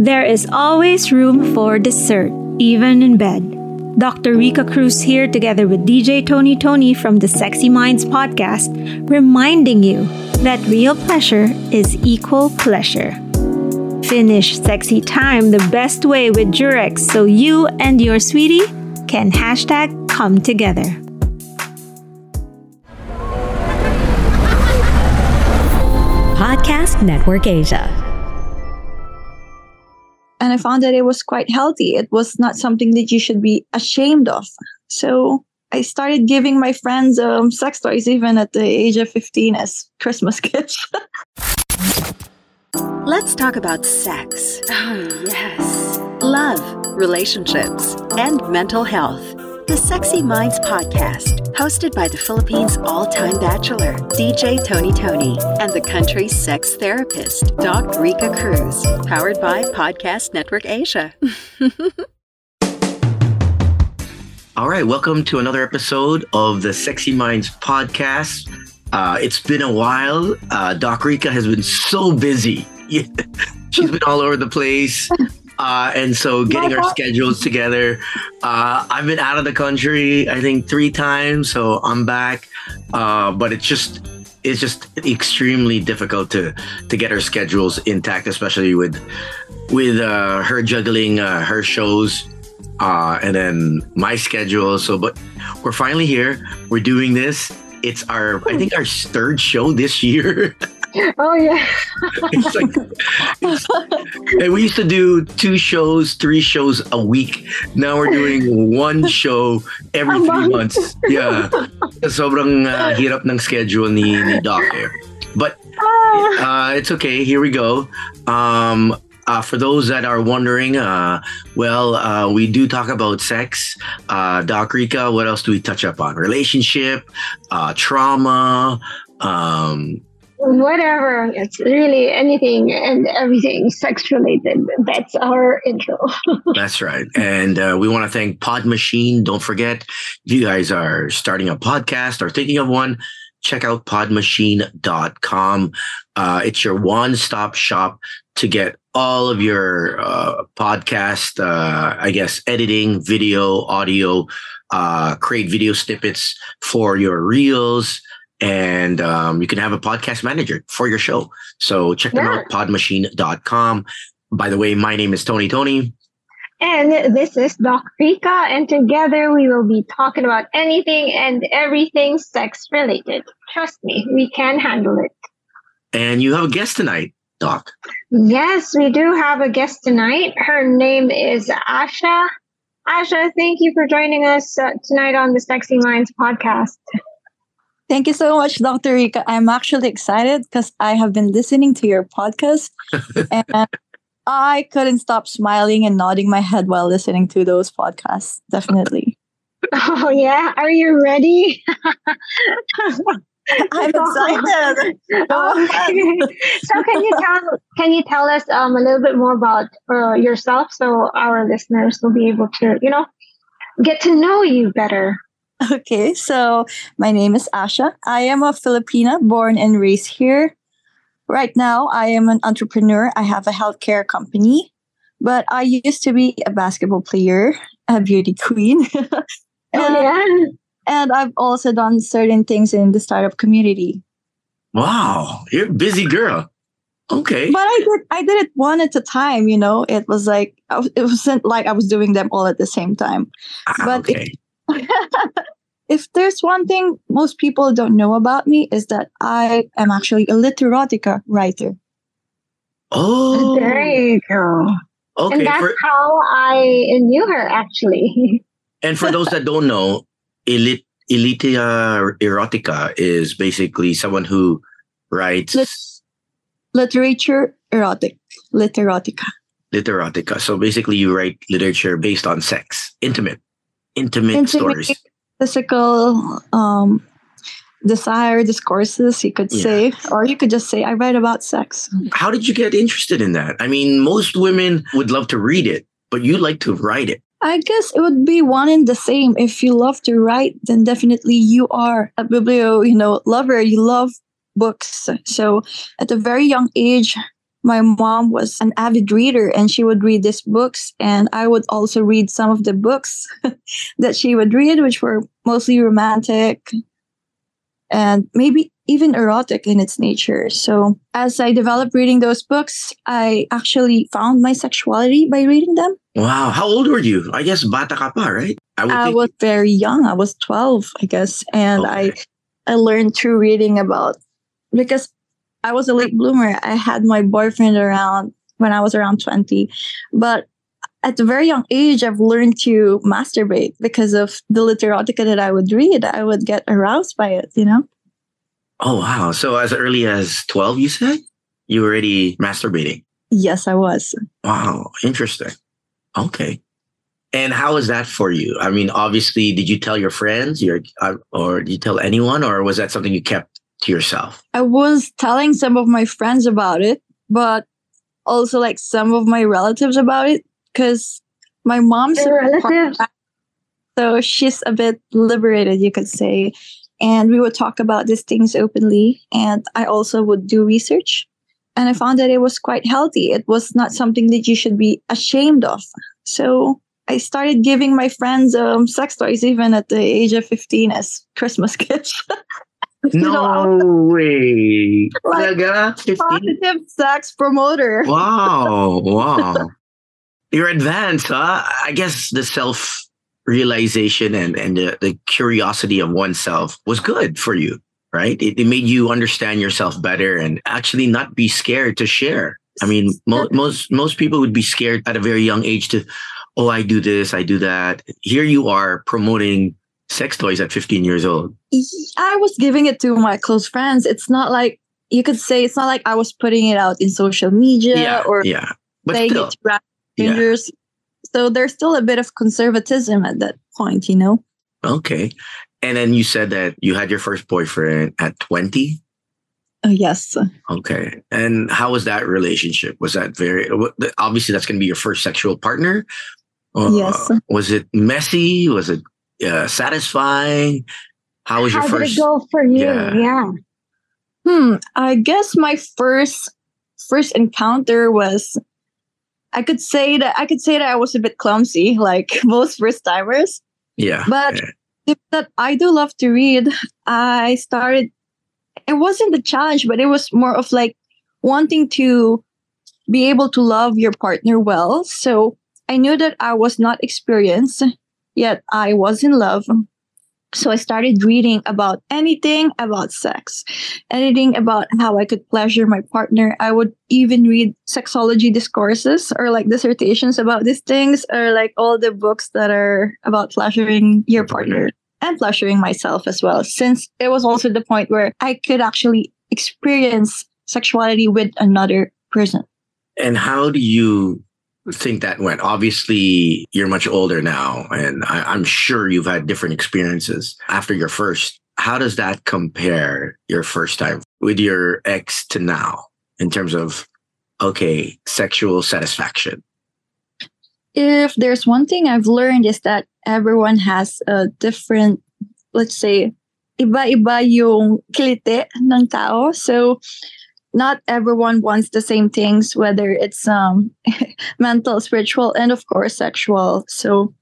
There is always room for dessert, even in bed. Dr. Rika Cruz here, together with DJ Tony Tony from the Sexy Minds podcast, reminding you that real pleasure is equal pleasure. Finish sexy time the best way with Durex so you and your sweetie can hashtag come together. Podcast Network Asia. And I found that it was quite healthy. It was not something that you should be ashamed of. So I started giving my friends um, sex toys even at the age of 15 as Christmas gifts. Let's talk about sex. Oh, yes. Love, relationships, and mental health. The Sexy Minds Podcast, hosted by the Philippines' all time bachelor, DJ Tony Tony, and the country's sex therapist, Doc Rika Cruz, powered by Podcast Network Asia. All right, welcome to another episode of the Sexy Minds Podcast. Uh, it's been a while. Uh, Doc Rika has been so busy. She's been all over the place. Uh, and so getting our schedules together. Uh, I've been out of the country, I think three times, so I'm back. Uh, but it's just it's just extremely difficult to to get our schedules intact, especially with with uh, her juggling uh, her shows uh, and then my schedule. So, but we're finally here. We're doing this. It's our I think our third show this year. Oh yeah. it's like, it's, and we used to do two shows, three shows a week. Now we're doing one show every three months. Yeah. Sobrang uh, hirap ng schedule ni, ni Doc. But uh, it's okay. Here we go. Um, uh, for those that are wondering, uh, well, uh, we do talk about sex. Uh, Doc Rika, what else do we touch up on? Relationship, uh, trauma, um, whatever it's really anything and everything sex related that's our intro. That's right and uh, we want to thank pod machine don't forget if you guys are starting a podcast or thinking of one check out podmachine.com uh, it's your one-stop shop to get all of your uh, podcast uh, i guess editing video audio uh, create video snippets for your reels and um, you can have a podcast manager for your show. So check them Yeah. out, podmachine.com. By the way, my name is Tony Tony. and this is doc rika and together we will be talking about anything and everything sex related trust me we can handle it And you have a guest tonight, Doc. yes we do have a guest tonight her name is asha asha thank you for joining us uh, tonight on the sexy minds podcast Thank you so much, Dr. Rika. I'm actually excited because I have been listening to your podcast and I couldn't stop smiling and nodding my head while listening to those podcasts. Definitely. oh yeah are you ready I'm excited. Okay. so can you tell can you tell us um, a little bit more about uh, yourself so our listeners will be able to you know get to know you better Okay, so my name is Asha. I am a Filipina born and raised here. Right now, I am an entrepreneur. I have a healthcare company, but I used to be a basketball player, a beauty queen. oh and, yeah and I've also done certain things in the startup community. Wow, you're a busy girl. Okay. But I did I did it one at a time, you know. It was like I was- it wasn't like I was doing them all at the same time. Ah, but it- okay. if there's one thing most people don't know about me is that I am actually a literotica writer. Oh, there you go okay. and that's For, how i knew her actually and for those that don't know, elit, elitia erotica is basically someone who writes Lit- Literature erotic. Literotica. literotica. So basically, you write literature based on sex, intimate, intimate, Intimate, stories. Physical um desire discourses, you could Yeah. say. Or you could just say, I write about sex. How did you get interested in that? I mean, most women would love to read it, but you like to write it. I guess it would be one and the same. If you love to write, then definitely you are a biblio, you know, lover. You love books. So at a very young age, my mom was an avid reader and she would read these books and i would also read some of the books that she would read which were mostly romantic and maybe even erotic in its nature so as i developed reading those books i actually found my sexuality by reading them Wow. How old were you? I guess bata ka pa, right? would i think- was very young i was 12 i guess and i i learned through reading about because i was a late bloomer i had my boyfriend around when i was around 20 but at a very young age i've learned to masturbate because of the literotica that i would read i would get aroused by it you know Oh, wow. So as early as 12, you said? You were already masturbating. yes i was Wow. Interesting. Okay. And how was that for you? I mean, obviously, did you tell your friends your, uh, or did you tell anyone, or was that something you kept to yourself? i was telling some of my friends about it but also like some of my relatives about it because my mom's Your relatives. So she's a bit liberated, you could say. And we would talk about these things openly. And I also would do research. And I found that it was quite healthy. It was not something that you should be ashamed of. So I started giving my friends um, sex toys even at the age of 15 as Christmas gifts. You know, No um, way. Like, Talaga? a 15? positive sex promoter. Wow. Wow. You're advanced, huh? I guess the self realization and, and the, the curiosity of oneself was good for you, right? It, it made you understand yourself better and actually not be scared to share. I mean, mo- most most people would be scared at a very young age to, oh, I do this, I do that. Here you are promoting sex toys at 15 years old. I was giving it to my close friends. It's not like you could say it's not like I was putting it out in social media or yeah. But saying still, it to random yeah. So there's still a bit of conservatism at that point, you know. Okay. And then you said that you had your first boyfriend at 20. Oh, yes. Okay. And how was that relationship? Was that very obviously that's going to be your first sexual partner? Uh, Yes. Was it messy? Was it uh, satisfying? How was your How first? did it go for you? Yeah. Yeah. Hmm. I guess my first first encounter was I could say that I could say that I was a bit clumsy, like most first timers. Yeah. But yeah. that I do love to read, I started it wasn't the challenge, but it was more of like wanting to be able to love your partner well. So I knew that I was not experienced, yet I was in love. So I started reading about anything about sex, anything about how I could pleasure my partner. I would even read sexology discourses or like dissertations about these things, or like all the books that are about pleasuring your partner and pleasuring myself as well, since it was also the point where I could actually experience sexuality with another person. And how do you think that went? Obviously, you're much older now, and I, I'm sure you've had different experiences after your first. How does that compare your first time with your ex to now in terms of, okay, sexual satisfaction? If there's one thing I've learned is that everyone has a different, let's say, iba-iba yung kilite ng tao. So not everyone wants the same things, whether it's um mental, spiritual, and of course sexual. So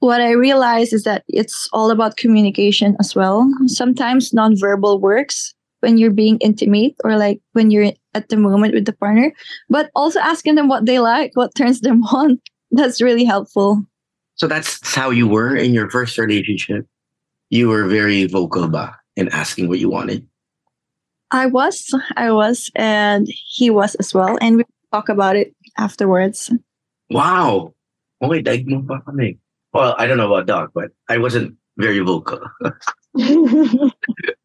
what I realize is that it's all about communication as well. Sometimes nonverbal works when you're being intimate or like when you're at the moment with the partner, but also asking them what they like, what turns them on. That's really helpful. So that's how you were in your first relationship. You were very vocal ba in asking what you wanted. I was, I was, and he was as well. And we talk about it afterwards. Wow. Okay, daig mo pa kami. Well, I don't know about Doc, but I wasn't very vocal.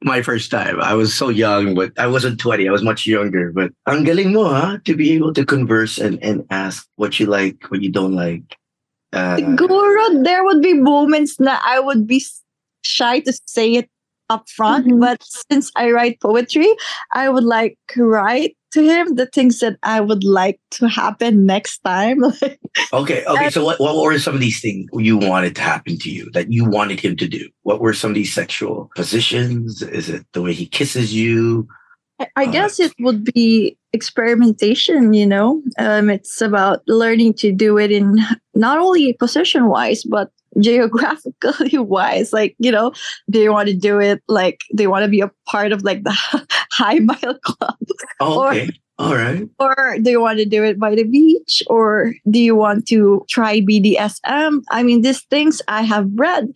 My first time. I was so young, but I wasn't 20. I was much younger. But ang galing mo, ha? To be able to converse and, and ask what you like, what you don't like. Uh, Siguro, there would be moments na I would be shy to say it up front. Mhm. But since I write poetry, I would like to write to him the things that I would like to happen next time. Okay, okay. So what, what were some of these things you wanted to happen to you that you wanted him to do? What were some of these sexual positions? Is it the way he kisses you? I, guess it would be experimentation, you know. Um, it's about learning to do it in not only position wise, but geographically wise. Like, you know, they want to do it like they want to be a part of like the high mile club. Oh, okay. All right. Or do you want to do it by the beach? Or do you want to try BDSM? I mean, these things I have read.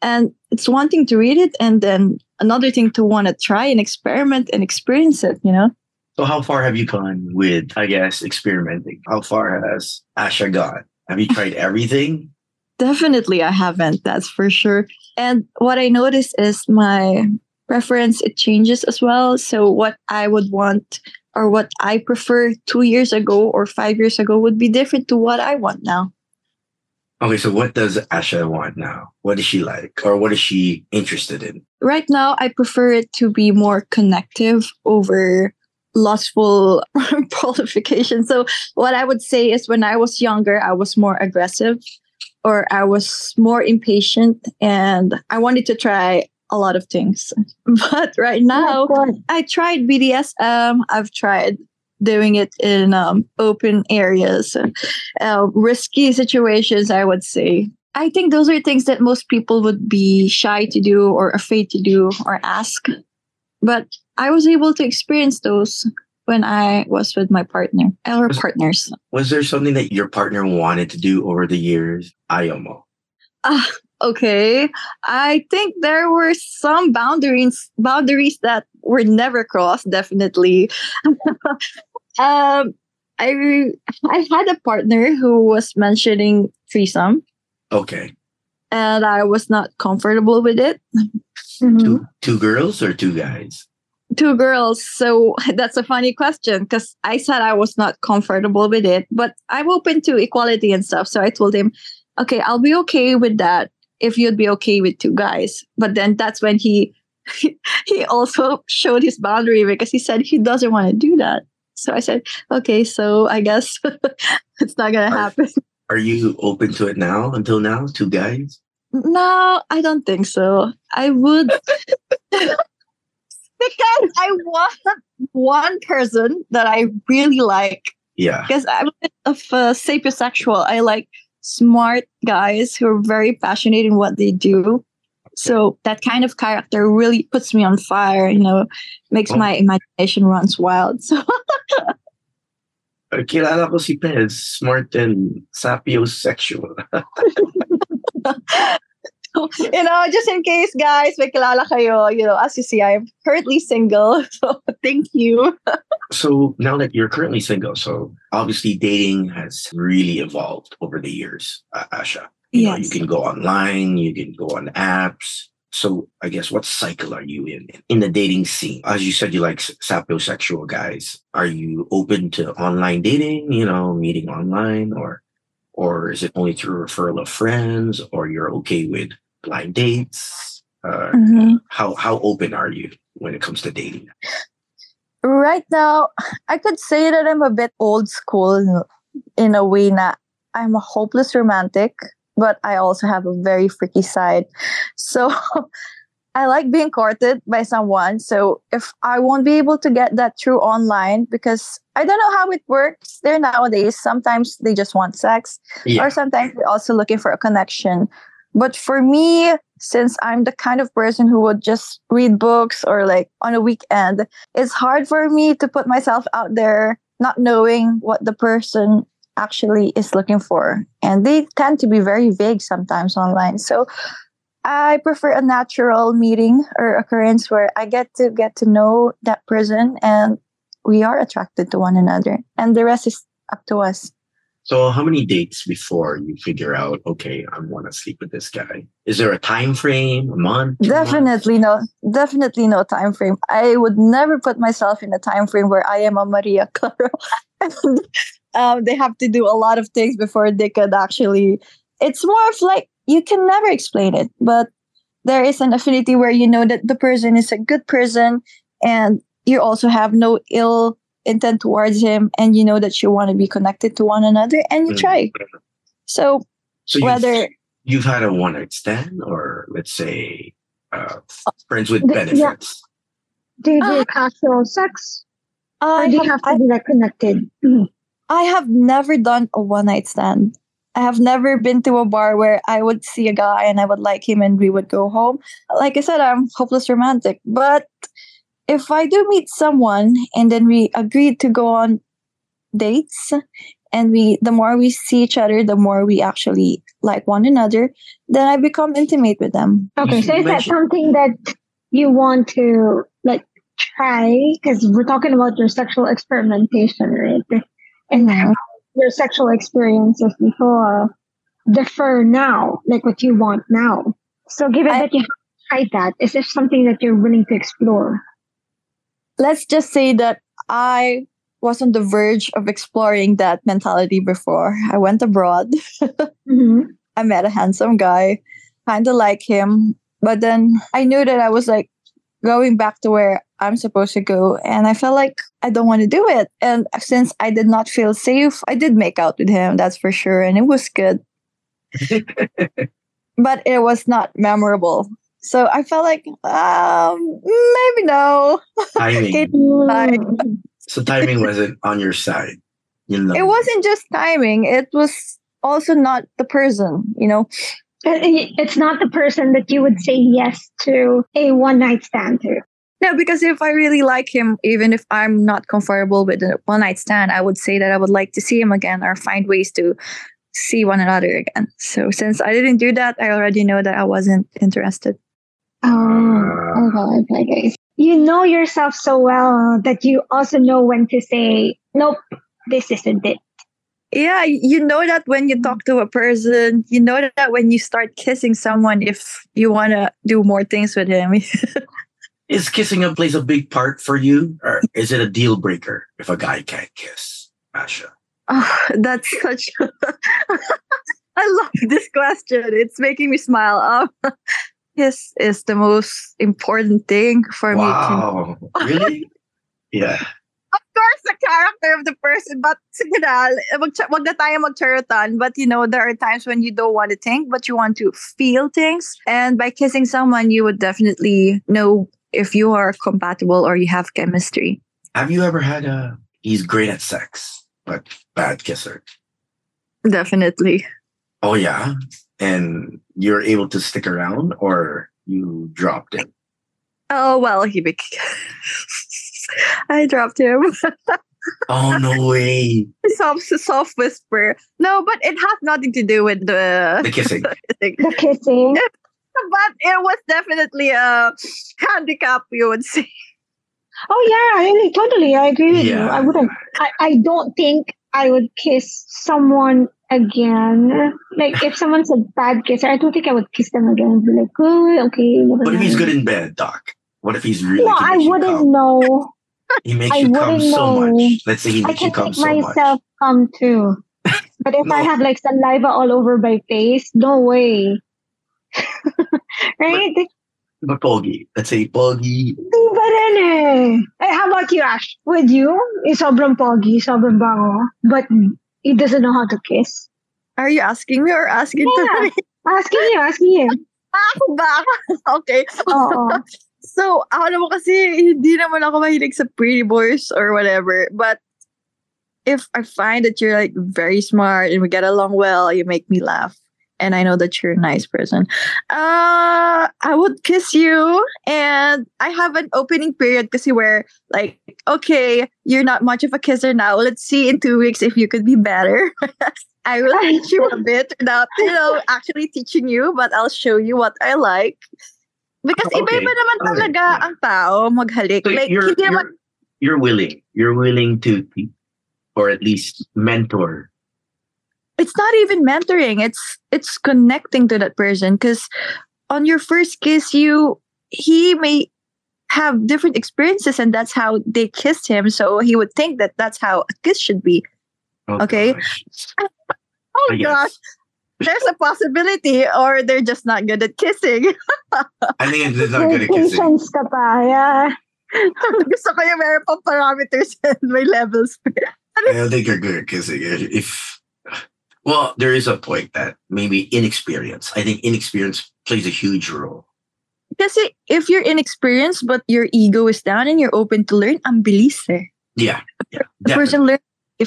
And it's one thing to read it and then another thing to want to try and experiment and experience it, you know? So how far have you gone with, I guess, experimenting? How far has Asha gone? Have you tried everything? Definitely I haven't, that's for sure. And what I noticed is my preference it changes as well. So what I would want or what I prefer two years ago or five years ago would be different to what I want now. Okay, so what does Asha want now? What is she like, or what is she interested in? Right now, I prefer it to be more connective over lustful prolification. So, what I would say is when I was younger, I was more aggressive or I was more impatient and I wanted to try a lot of things. But right oh now, I tried BDSM, I've tried doing it in um, open areas, uh, risky situations, I would say. I think those are things that most people would be shy to do or afraid to do or ask. But I was able to experience those when I was with my partner or was, partners. Was there something that your partner wanted to do over the years? Ayomo. Ah, uh, okay. I think there were some boundaries boundaries that were never crossed, definitely. Um, I I had a partner who was mentioning threesome. Okay. And I was not comfortable with it. Mm-hmm. Two two girls or two guys? Two girls. So that's a funny question because I said I was not comfortable with it, but I'm open to equality and stuff. So I told him, okay, I'll be okay with that if you'd be okay with two guys. But then that's when he he also showed his boundary because he said he doesn't want to do that. So I said, okay, so I guess it's not gonna are, happen. Are you open to it now? Until now, two guys? No, I don't think so. I would because I want one person that I really like. Yeah. Because I'm a bit of a sapiosexual. I like smart guys who are very passionate in what they do. So that kind of character really puts me on fire, you know, makes oh. my imagination runs wild. So Kilala ko si Pez, smart and sapiosexual. you know, just in case, guys, may kilala kayo, you know, as you see, I'm currently single. So thank you. so now that you're currently single, so obviously dating has really evolved over the years, uh, Asha. You yes. know, you can go online, you can go on apps. So I guess what cycle are you in in the dating scene? As you said, you like sapiosexual guys. Are you open to online dating? You know, meeting online, or or is it only through referral of friends? Or you're okay with blind dates? Uh, mm-hmm. How how open are you when it comes to dating? Right now, I could say that I'm a bit old school in, in a way. That I'm a hopeless romantic but I also have a very freaky side. So I like being courted by someone. So if I won't be able to get that through online, because I don't know how it works there nowadays. Sometimes they just want sex, yeah. or sometimes they're also looking for a connection. But for me, since I'm the kind of person who would just read books or like on a weekend, it's hard for me to put myself out there not knowing what the person actually is looking for. And they tend to be very vague sometimes online. So I prefer a natural meeting or occurrence where I get to get to know that person and we are attracted to one another. And the rest is up to us. So how many dates before you figure out, okay, I want to sleep with this guy? Is there a time frame, a month? Definitely months? no, definitely no time frame. I would never put myself in a time frame where I am a Maria Clara um, they have to do a lot of things before they could actually. It's more of like you can never explain it, but there is an affinity where you know that the person is a good person, and you also have no ill intent towards him, and you know that you want to be connected to one another, and you mm-hmm. try. So, so whether you've, you've had a one night stand, or let's say uh, friends with benefits. Yeah Do you do Uh, casual sex? Or do you have, have to be like connected? Mhm. I have never done a one night stand. I have never been to a bar where I would see a guy and I would like him and we would go home. Like I said, I'm hopeless romantic. But if I do meet someone and then we agreed to go on dates and we the more we see each other, the more we actually like one another, then I become intimate with them. Okay, so is that something that you want to like try? Because we're talking about your sexual experimentation, right? And Mhm. how your sexual experiences before differ now, like what you want now. So, given I- that you tried that, is this something that you're willing to explore? let's just say that I was on the verge of exploring that mentality before. I went abroad. Mm-hmm. I met a handsome guy, kind of like him, but then I knew that I was like going back to where I'm supposed to go, and I felt like I don't want to do it. And since I did not feel safe, I did make out with him, that's for sure, and it was good, but it was not memorable. So I felt like, um, maybe no. timing. It-. So timing wasn't on your side. You know. It wasn't just timing; it was also not the person. You know, It's not the person that you would say yes to a one night stand to. No, because if I really like him, even if I'm not comfortable with a one night stand, I would say that I would like to see him again or find ways to see one another again. So since I didn't do that, I already know that I wasn't interested. Oh, okay, okay. You know yourself so well that you also know when to say, nope, this isn't it. Yeah, you know that when you talk to a person, you know that when you start kissing someone, if you want to do more things with him. Is kissing a plays a big part for you, or is it a deal breaker if a guy can't kiss? Asha. oh, that's such. I love this question. It's making me smile. Um, kiss is the most important thing for me to Wow. really? Yeah. of course, the character of the person, but sige na, wag, wag na tayo magcharutan. But you know, there are times when you don't want to think, but you want to feel things. And by kissing someone, you would definitely know if you are compatible or you have chemistry. Have you ever had a? He's great at sex, but bad kisser. Definitely. Oh yeah, and you're able to stick around, or you dropped it. Oh well, he bec- I dropped him. Oh no way! soft, soft whisper. No, but it has nothing to do with the. The kissing. thing. The kissing. But it was definitely a handicap, you would say. Oh yeah, really, totally. I agree with you. I wouldn't. I, I don't think I would kiss someone again. Like if someone's a bad kisser, I don't think I would kiss them again. I'd be like, oh, okay. never What if he's good in bed, Doc? What if he's really? No, I wouldn't come? know. He makes I you come wouldn't so know. much. Let's say he I makes you can come make so much. myself come too. But if I have like saliva all over my face, no way. right? But pogi. Let's say pogi. Di ba rin eh? Eh, how about you, Ash? With you, eh, sobrang pogi, sobrang bango, but he doesn't know how to kiss. Are you asking me or asking Yeah. to me? Asking you, asking you. Ako ba? okay. Oo. So, ako naman kasi, hindi naman ako mahilig sa pretty boys or whatever. But, if I find that you're like very smart and we get along well, you make me laugh. And I know that you're a nice person. Uh, I would kiss you. And I have an opening period kasi where, like, okay, you're not much of a kisser now. Let's see in two weeks if you could be better. I will teach you a bit without, you know, actually teaching you, but I'll show you what I like. Because Okay. iba-iba naman Alright. talaga ang tao maghalik. So like, you're, you're, you're willing. You're willing to, or at least mentor. It's not even mentoring. It's it's connecting to that person. Because on your first kiss, you he may have different experiences, and that's how they kissed him. So he would think that that's how a kiss should be. Oh, Okay. gosh. Oh I gosh, guess. there's a possibility, or they're just not good at kissing. I think it's not good at kissing. Patience ka pa, yeah. Gusto ko yung meron pang parameters and may levels. I don't think you're good at kissing. If, if well, there is a point that maybe inexperience. I think inexperience plays a huge role. Because if you're inexperienced but your ego is down and you're open to learn, ang bilis eh. Yeah. Yeah. The person learns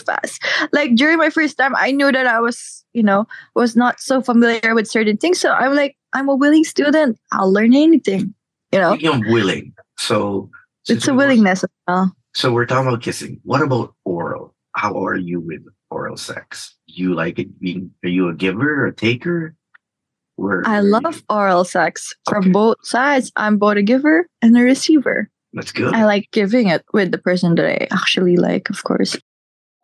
fast. Like during my first time, I knew that I was, you know, was not so familiar with certain things. So I'm like, I'm a willing student. I'll learn anything. You know, of willing, so it's a willingness as well. So we're talking about kissing. What about oral? How are you with oral oh sex? You like it being? Are you a giver or a taker? Where I where love oral oh sex from Okay. both sides. I'm both a giver and a receiver. That's good. I like giving it with the person that I actually like, of course.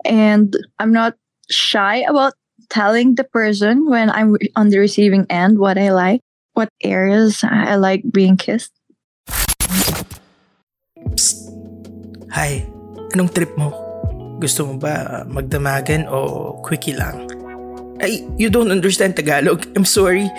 And I'm not shy about telling the person when I'm on the receiving end what I like, what areas I like being kissed. Hi, anong trip mo? Gusto mo ba magdamagan o quickie lang? Ay, you don't understand Tagalog. I'm sorry.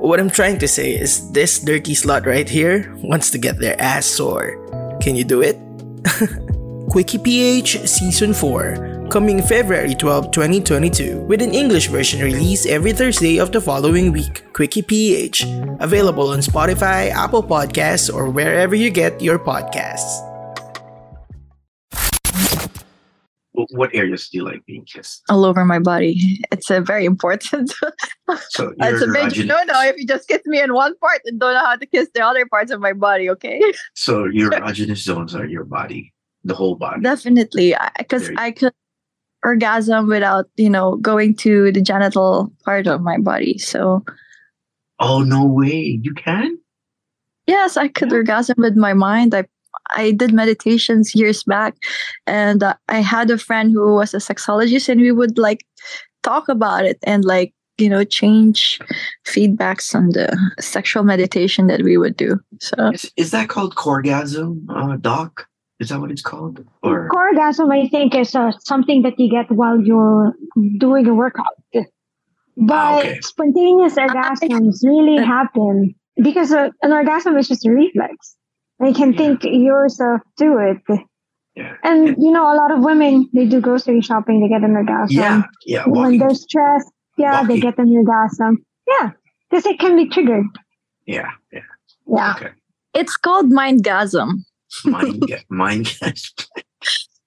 What I'm trying to say is this dirty slut right here wants to get their ass sore. Can you do it? Quickie PH Season 4 coming February 12, 2022 with an English version released every Thursday of the following week. Quickie PH available on Spotify, Apple Podcasts, or wherever you get your podcasts. What areas do you like being kissed? All over my body. It's a very important. So it's a major no no if you just kiss me in one part and don't know how to kiss the other parts of my body, okay? So your erogenous zones are your body, the whole body. Definitely. Because Very- I could orgasm without, you know, going to the genital part of my body. So oh no way! You can. Yes, I could orgasm with my mind. I I did meditations years back, and uh, I had a friend who was a sexologist, and we would like talk about it and like you know change feedbacks on the sexual meditation that we would do. So Is, is that called coregasm, uh, doc? Is that what it's called? Or Orgasm, I think, is uh, something that you get while you're doing a workout. But Ah, okay. spontaneous orgasms really happen because uh, an orgasm is just a reflex. You can Yeah. think yourself do it. yeah, And, you know, a lot of women, they do grocery shopping, they get an orgasm. yeah, yeah. When they're stressed, yeah, they Walking. get an orgasm. Yeah, because it can be triggered. Yeah, yeah. Yeah. Okay. it's called mindgasm. Mind, ga- mind. gas.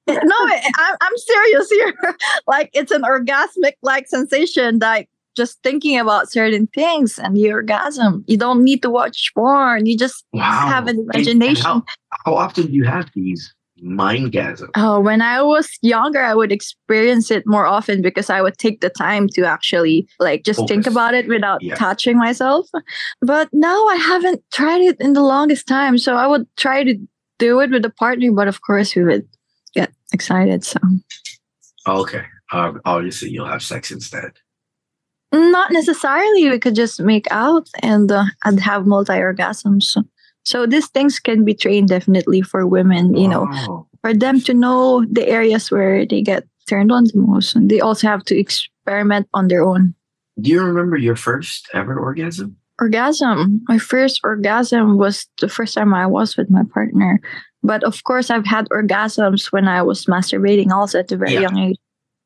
no, I, I'm I'm serious here. like it's an orgasmic like sensation like just thinking about certain things and the orgasm. You don't need to watch porn. You just Wow. have an And- and imagination. how, how often do you have these mind gasms? Oh, when I was younger, I would experience it more often because I would take the time to actually like just think about it without Yeah. touching myself. But now I haven't tried it in the longest time. So I would try to do it with a partner, but of course we would get excited. So Okay. Um, obviously, you'll have sex instead. Not necessarily. We could just make out and uh, and have multi orgasms. So these things can be trained definitely for women. You know, for them to know the areas where they get turned on the most. And they also have to experiment on their own. Do you remember your first ever orgasm? Orgasm. My first orgasm was the first time I was with my partner. But of course, I've had orgasms when I was masturbating also at a very Yeah. young age.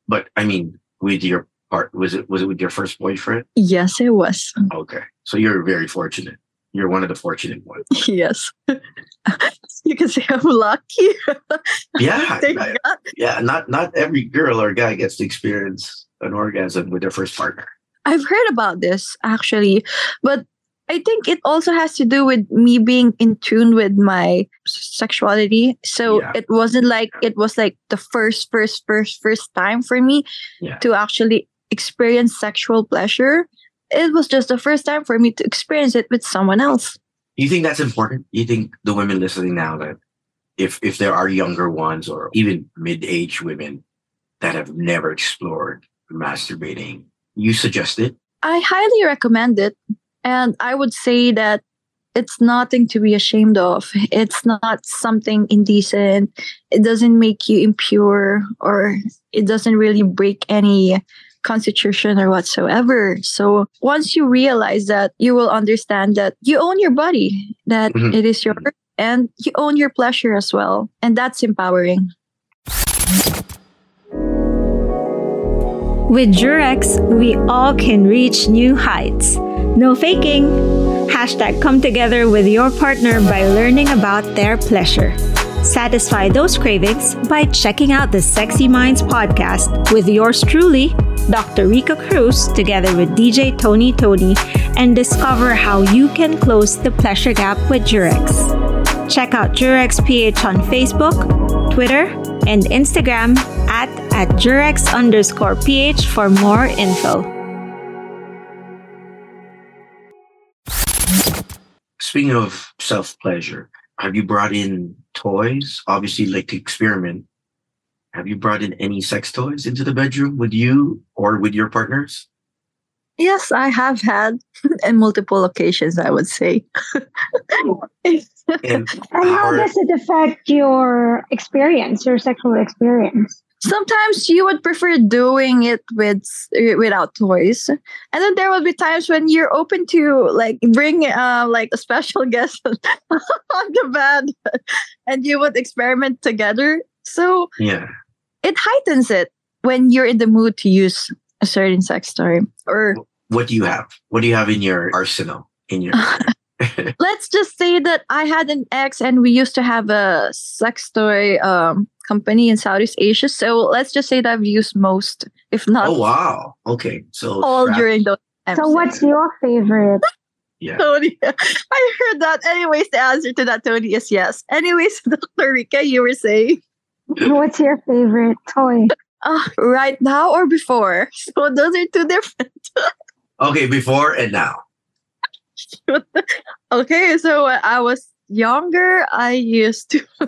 But I mean, with your part, was it was it with your first boyfriend? Yes, it was. Okay, so you're very fortunate. You're one of the fortunate ones. yes. you can say I'm lucky. Yeah. God. yeah. Not not every girl or guy gets to experience an orgasm with their first partner. I've heard about this actually, but I think it also has to do with me being in tune with my sexuality. So Yeah. it wasn't like it was like the first, first, first, first time for me Yeah. to actually experience sexual pleasure. It was just the first time for me to experience it with someone else. You think that's important? You think the women listening now that if if there are younger ones or even mid-aged women that have never explored masturbating, you suggest it? I highly recommend it. And I would say that it's nothing to be ashamed of. It's not something indecent. It doesn't make you impure or it doesn't really break any constitution or whatsoever. So once you realize that, you will understand that you own your body, that Mhm. it is yours, and you own your pleasure as well. And that's empowering. With Durex, we all can reach new heights. No faking. Hashtag come together with your partner by learning about their pleasure. Satisfy those cravings by checking out the Sexy Minds podcast with yours truly, Dr. Rika Cruz, together with DJ Tony Tony, and discover how you can close the pleasure gap with Durex. Check out Durex PH on Facebook, Twitter, and Instagram at, at Durex underscore PH for more info. Speaking of self pleasure, have you brought in toys? Obviously, like to experiment. Have you brought in any sex toys into the bedroom with you or with your partners? Yes, I have had in multiple occasions, I would say. And, And how are- does it affect your experience, your sexual experience? Sometimes you would prefer doing it with without toys, and then there will be times when you're open to like bring uh, like a special guest on the bed, and you would experiment together. So yeah. it heightens it when you're in the mood to use a certain sex toy or What do you have? What do you have in your arsenal? In your let's just say that I had an ex and we used to have a sex toy um, company in Southeast Asia. So let's just say that I've used most, if not Oh wow. Okay. So all strap- during those times. So, what's your favorite? yeah. Tony, I heard that. Anyways, the answer to that, Tony, is yes. Anyways, Dr. Rika, you were saying What's your favorite toy? uh, right now or before? So those are two different. Okay, before and now. okay, so when I was younger, I used to.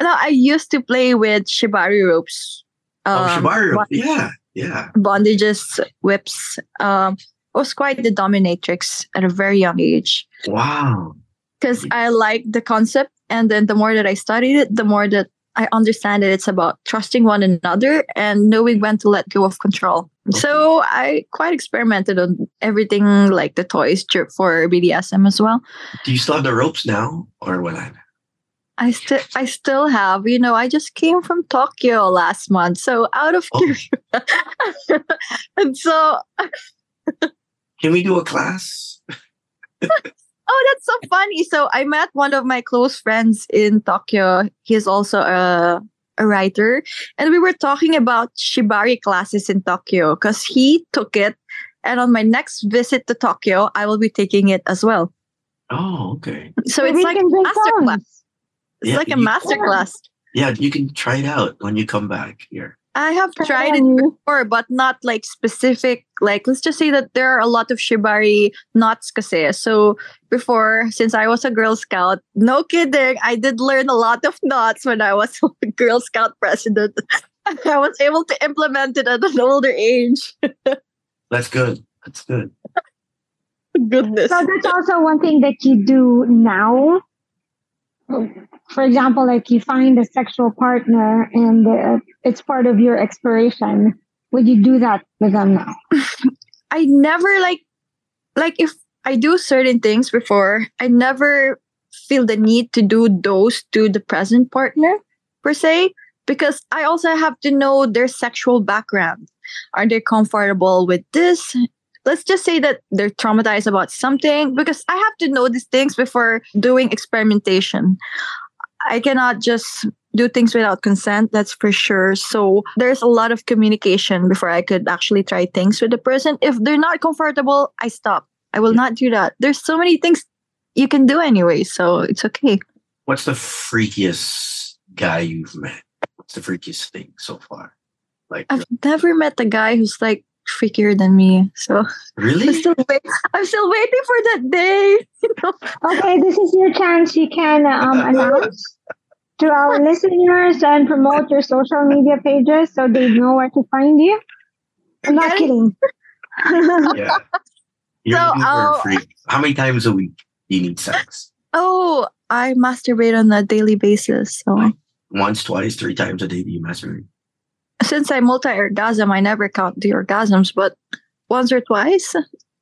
no, I used to play with shibari ropes. oh, Um, Shibari. bon- Yeah. Yeah. bondages, whips. Um, was quite the dominatrix at a very young age Wow. because I liked the concept, and then the more that I studied it, the more that I understand that it's about trusting one another and knowing when to let go of control. So I quite experimented on everything like the toys for BDSM as well. Do you still have the ropes now or what? I still I still have, you know, I just came from Tokyo last month. So out of Oh. curiosity. and so Can we do a class? oh that's so funny. So I met one of my close friends in Tokyo. He's also a a writer. And we were talking about Shibari classes in Tokyo because he took it. And on my next visit to Tokyo, I will be taking it as well. Oh, okay. So Maybe it's like a master class. It's Yeah, like a you- master class. Yeah, you can try it out when you come back here. I have tried it before, but not like specific. Like, let's just say that there are a lot of shibari knots kasi. So before, since I was a Girl Scout, no kidding, I did learn a lot of knots when I was a Girl Scout president. I was able to implement it at an older age. That's good. That's good. Goodness. So that's also one thing that you do now. For example, like you find a sexual partner and uh, it's part of your exploration. Would you do that with them now? I never like like if I do certain things before, I never feel the need to do those to the present partner per se because I also have to know their sexual background. Are they comfortable with this? Let's just say that they're traumatized about something because I have to know these things before doing experimentation. I cannot just do things without consent, that's for sure. So there's a lot of communication before I could actually try things with the person. If they're not comfortable, I stop. I will not do that. There's so many things you can do anyway, so it's okay. What's the freakiest guy you've met? What's the freakiest thing so far? Like I've never met a guy who's like freakier than me. So I'm really? still wait- I'm still waiting for that day. You know? Okay, this is your chance. You can um, announce to our listeners and promote your social media pages so they know where to find you. I'm not Yes. kidding. yeah. You're So, looking for a freak. How many times a week do you need sex? Oh, I masturbate on a daily basis. So Once, twice, three times a day do you masturbate? Since I multi orgasm, I never count the orgasms, but once or twice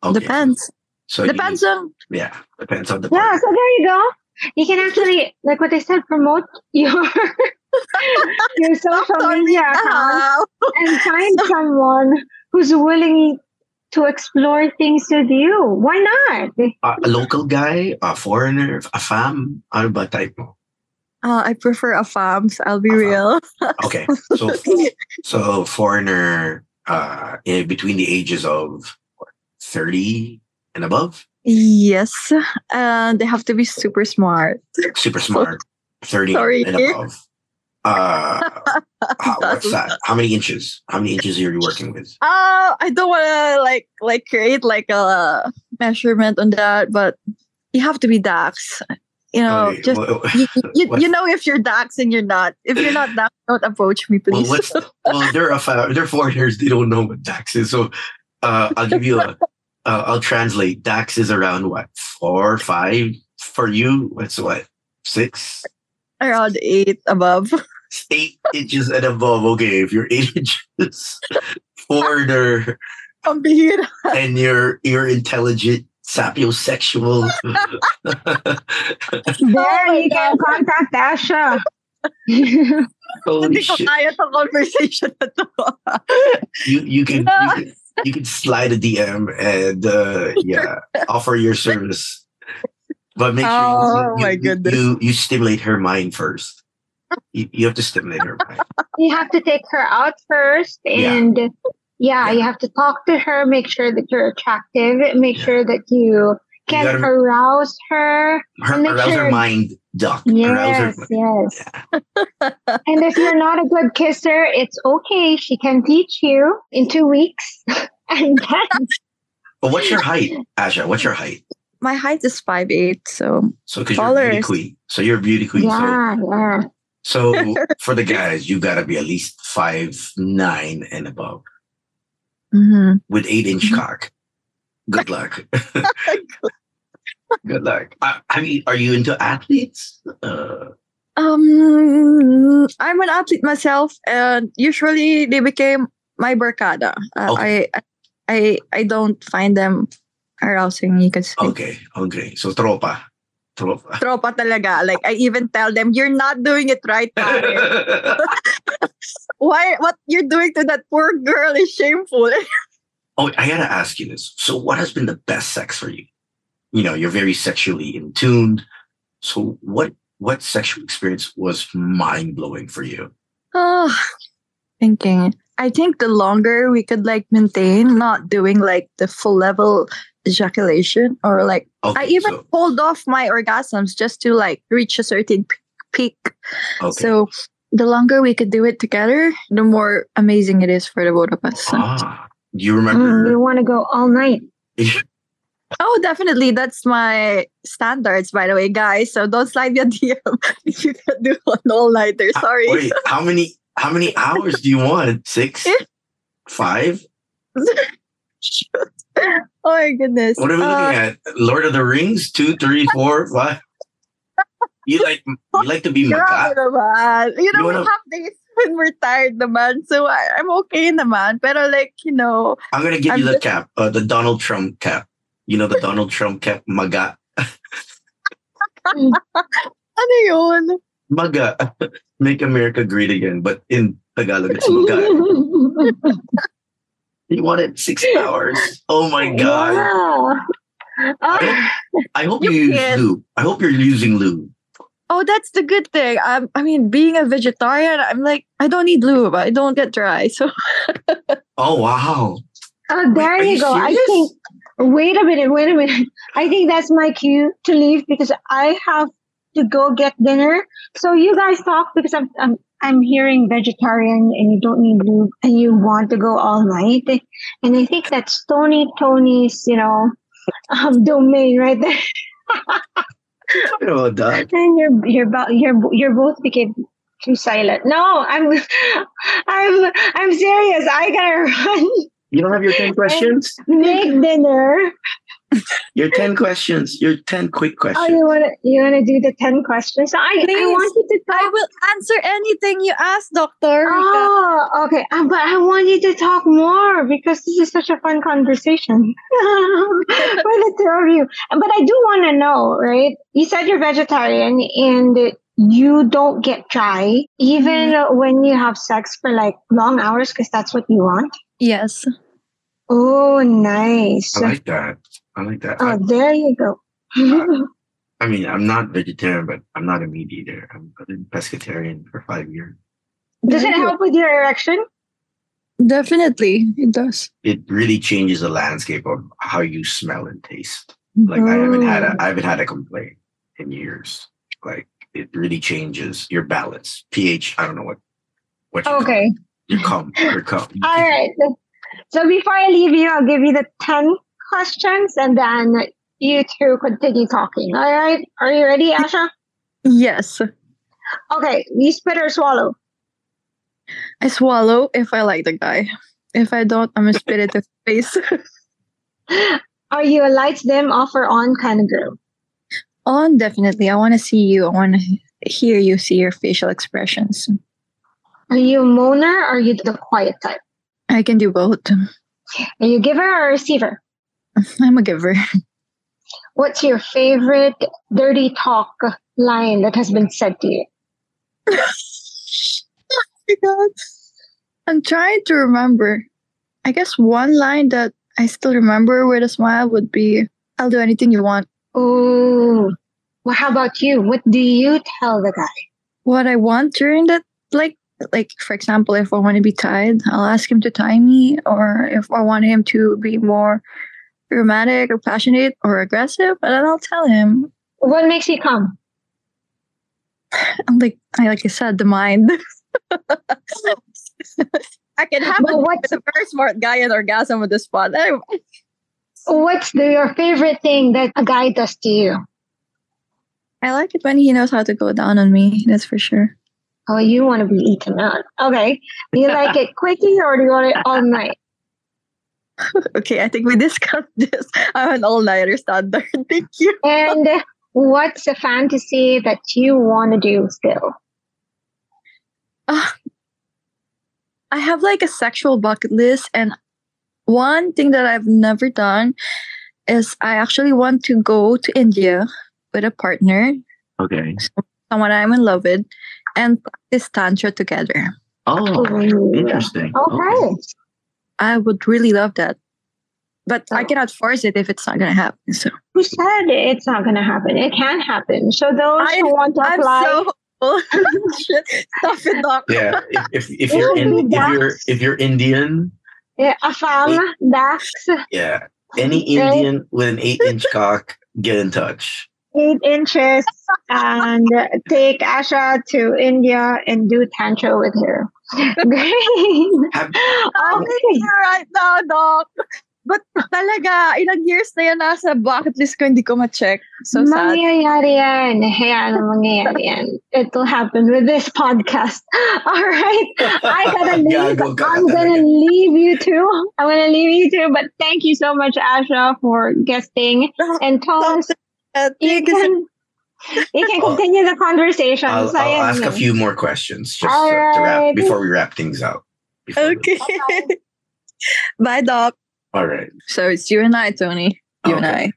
oh, Okay. depends. So Depends need- on yeah, depends on the Yeah, partner. so there you go. You can actually, like what I said, promote your your social Sorry. media account and find someone who's willing to explore things with you. Why not? A, a local guy, a foreigner, a fam? Ano ba type mo? Uh, I prefer a fams. I'll be real. Okay. So so foreigner uh in between the ages of 30 and above? yes, and they have to be super smart. Super smart. 30 Sorry. and above. Uh how- what's that? How many inches? How many inches are you working with? Uh, I don't want to like like create like a measurement on that, but you have to be Dax. You know, Okay, just well, you, you, you know if you're Dax and you're not. If you're not Dax, don't approach me, please. what's well, they're a they're foreigners. They don't know what DAX is. So, uh, I'll give you a. Uh, I'll translate. DAX is around what four, five for you. What's what six, Around eight above. eight inches and above. Okay, if you're eight inches, foreigner, and you're you're intelligent, sapiosexual. There, you can contact Asha. Holy Hindi ko shit! kaya tong conversation na to. You you can you can, you can slide a DM and uh, yeah, offer your service. But make sure you- Oh, you, my you, goodness. you you stimulate her mind first. You, you have to stimulate her mind. you have to take her out first and yeah, Yeah. you have to talk to her, make sure that you're attractive, make Yeah. sure that you can gotta- arouse her. Her, And make arouse her sure- mind, Doc. Arouse her Yes, mind. yes. Yeah. And if you're not a good kisser, it's okay. She can teach you in two weeks. and then But what's your height, Asha? What's your height? My height is five eight, so So because you're a beauty queen, so you're a beauty queen. yeah, yeah. So so for the guys, you gotta be at least five nine and above mhm. with eight inch Mhm. cock. Good luck. Good luck. I, I mean, are you into athletes? Uh, um, I'm an athlete myself, and usually they became my barkada. Uh, Okay. I, I, I don't find them arousing. You could say. okay, okay. So tropa, tropa. Tropa talaga. Like I even tell them, you're not doing it right, pare. Why? What you're doing to that poor girl is shameful. oh, I gotta ask you this. So, what has been the best sex for you? You know, you're very sexually in tuned. So, what what sexual experience was mind blowing for you? Oh, thinking. I think the longer we could like maintain not doing like the full level ejaculation or like Okay, I even so, hold off my orgasms just to like reach a certain peak. okay. So the longer we could do it together, the more amazing it is for the both of us. ah, do you Mm, remember? you want to go all night. Oh, definitely. That's my standards, by the way, guys. So don't slide me a DM if you can do an all nighter. Sorry. Wait, how many how many hours do you want? Six, five? Oh my goodness. What are we Uh, looking at? Lord of the Rings? Two, three, four, five? You like you like to be naman. You know, You we wanna- have days when we're tired naman. So I, I'm okay in the naman. Pero like, you know, I'm gonna give you I'm the cap, uh, the Donald Trump cap. You know the Donald Trump cap, maga, ano yun? maga, make America great again. But in Tagalog, it's maga. You wanted six hours. Oh my god! Wow. Ah, I hope You you, use can't. lube. I hope you're using lube. Oh, that's the good thing. Um, I mean, being a vegetarian, I'm like, I don't need lube. I don't get dry. So Oh wow! oh, there are you you go. I serious? think. Wait a minute. Wait a minute. I think that's my cue to leave because I have to go get dinner. So you guys talk because I'm I'm I'm hearing vegetarian and you don't need lube and you want to go all night. And I think that's Tony Tony's you know um, domain right there. Talking about that. And you're you're about you're you're both became too silent. No, I'm I'm I'm serious. I gotta run. You don't have your ten questions. Make dinner. Your ten questions. Your ten quick questions. Oh, questions. you wanna you wanna do the ten questions? I I Please. want you to I will answer anything you ask, Doctor. Oh, okay. Uh, but I want you to talk more because this is such a fun conversation for the two of you. But I do want to know, right? You said you're vegetarian and you don't get dry even when you have sex for like long hours because that's what you want. Yes. Oh, nice. I like that. I like that. oh, there you go. I, uh, I mean, I'm not vegetarian, but I'm not a meat eater. I'm, I've been pescatarian for five years. Does it There you go. help with your erection? Definitely, it does. It really changes the landscape of how you smell and taste. Like I haven't had a oh. I haven't had a complaint in years. Like it really changes your balance. pH. I don't know what what you call Okay. it. your cum your cum. All right. So before I leave you, I'll give you the 10 questions and then you two continue talking. All right. Are you ready, Asha? Yes, Okay. You spit or swallow. I swallow if I like the guy. If I don't, I'm gonna spit it in his face. Are you a lights dim, off or on kind of girl? On definitely. I want to see you. I want to hear you, see your facial expressions. Are you a moaner or are you the quiet type? I can do both. Are you a giver or a receiver? I'm a giver. What's your favorite dirty talk line that has been said to you? Oh my God. I'm trying to remember. I guess one line that I still remember with a smile would be I'll do anything you want. Oh, well, how about you? What do you tell the guy? What I want during that, like, like for example, if I want to be tied, I'll ask him to tie me, or if I want him to be more romantic or passionate or aggressive, and then I'll tell him. What makes you come? I'm like, I like I said, the mind. I can have But a, what's- a very smart guy an orgasm with the spot. Anyway. What's the, your favorite thing that a guy does to you? I like it when he knows how to go down on me. That's for sure. Oh, you want to be eaten up. Okay. You like it quickie or do you want it all night? Okay, I think we discussed this. I'm an all-nighter standard. Thank you. And what's a fantasy that you want to do still? Ah, I have like a sexual bucket list, and one thing that I've never done is I actually want to go to India with a partner, Okay. someone I'm in love with, and practice tantra together. Oh, Ooh. interesting. Okay. I would really love that, but I Oh. cannot force it if it's not gonna happen. So Who said it's not going to happen? It can happen. So those I- who want to I'm apply, so Shit. Stop it, doc. Yeah. If, if, if you're in if you're if you're Indian, yeah, Afam, Dax, yeah. Any Indian with an eight inch cock, get in touch. Eight inches, and take Asha to India and do tantra with her. Great. I'm Okay. here right now, Doc. But talaga, ilang years na yan nasa bucket list ko, hindi ko ma-check. So sad. Mangyayari yan. Hayaan ang mangyayari yan. It'll happen with this podcast. All right. I gotta leave. Gago ka I'm gonna talaga. leave you too. I'm gonna leave you too. But thank you so much, Asha, for guesting. And Thomas, Uh, you can you can Oh. continue the conversation. I'll, I'll Sayang ask a few more questions just All to, to wrap before we wrap things out. Before we- Okay. Bye, Doc. All right. So it's you and I, Tony. You and I.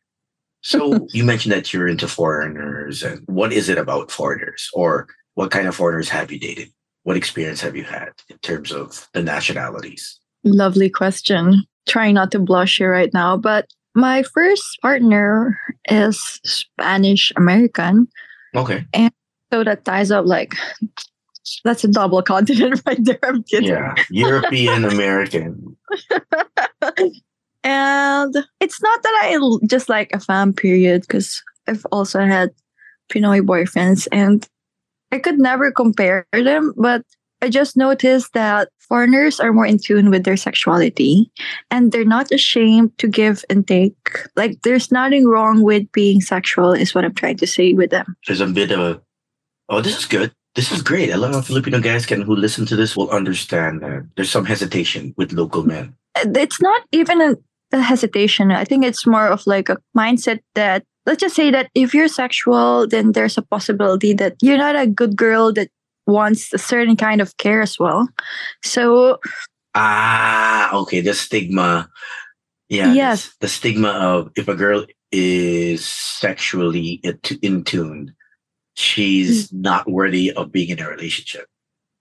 So you mentioned that you're into foreigners, and what is it about foreigners, or what kind of foreigners have you dated? What experience have you had in terms of the nationalities? Lovely question. Trying not to blush here right now, but my first partner is Spanish American. Okay. And so that ties up like that's a double continent right there. I'm kidding. Yeah, European American. And it's not that I just like a fan period because I've also had Pinoy boyfriends and I could never compare them, but I just noticed that foreigners are more in tune with their sexuality and they're not ashamed to give and take. Like there's nothing wrong with being sexual is what I'm trying to say with them. There's a bit of a, oh, this is good. This is great. A lot of Filipino guys can who listen to this will understand that there's some hesitation with local men. it's not even a, a hesitation. I think it's more of like a mindset that let's just say that if you're sexual, then there's a possibility that you're not a good girl that wants a certain kind of care as well. So Ah, okay. The stigma. Yeah. Yes. The stigma of if a girl is sexually in- tune, she's not worthy of being in a relationship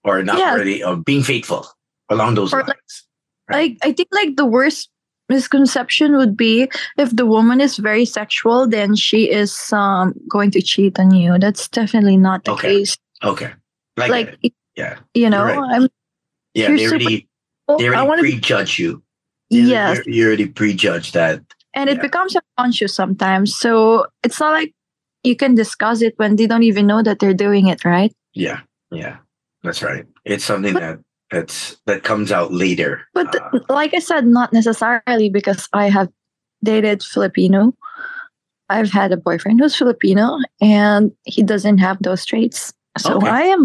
or not Yeah. worthy of being faithful along those Or lines. like I think like the worst misconception would be if the woman is very sexual, then she is um going to cheat on you. That's definitely not the Okay. case. Okay. I like yeah. you know, right. I'm Yeah. They already they I already want to prejudge you. You- yes, You already prejudge that. and it yeah. becomes unconscious sometimes. So it's not like you can discuss it when they don't even know that they're doing it, right? Yeah. Yeah. That's right. It's something that that's that comes out later. But th- Uh, like I said, not necessarily because I have dated Filipino. I've had a boyfriend who's Filipino and he doesn't have those traits. So Okay. I am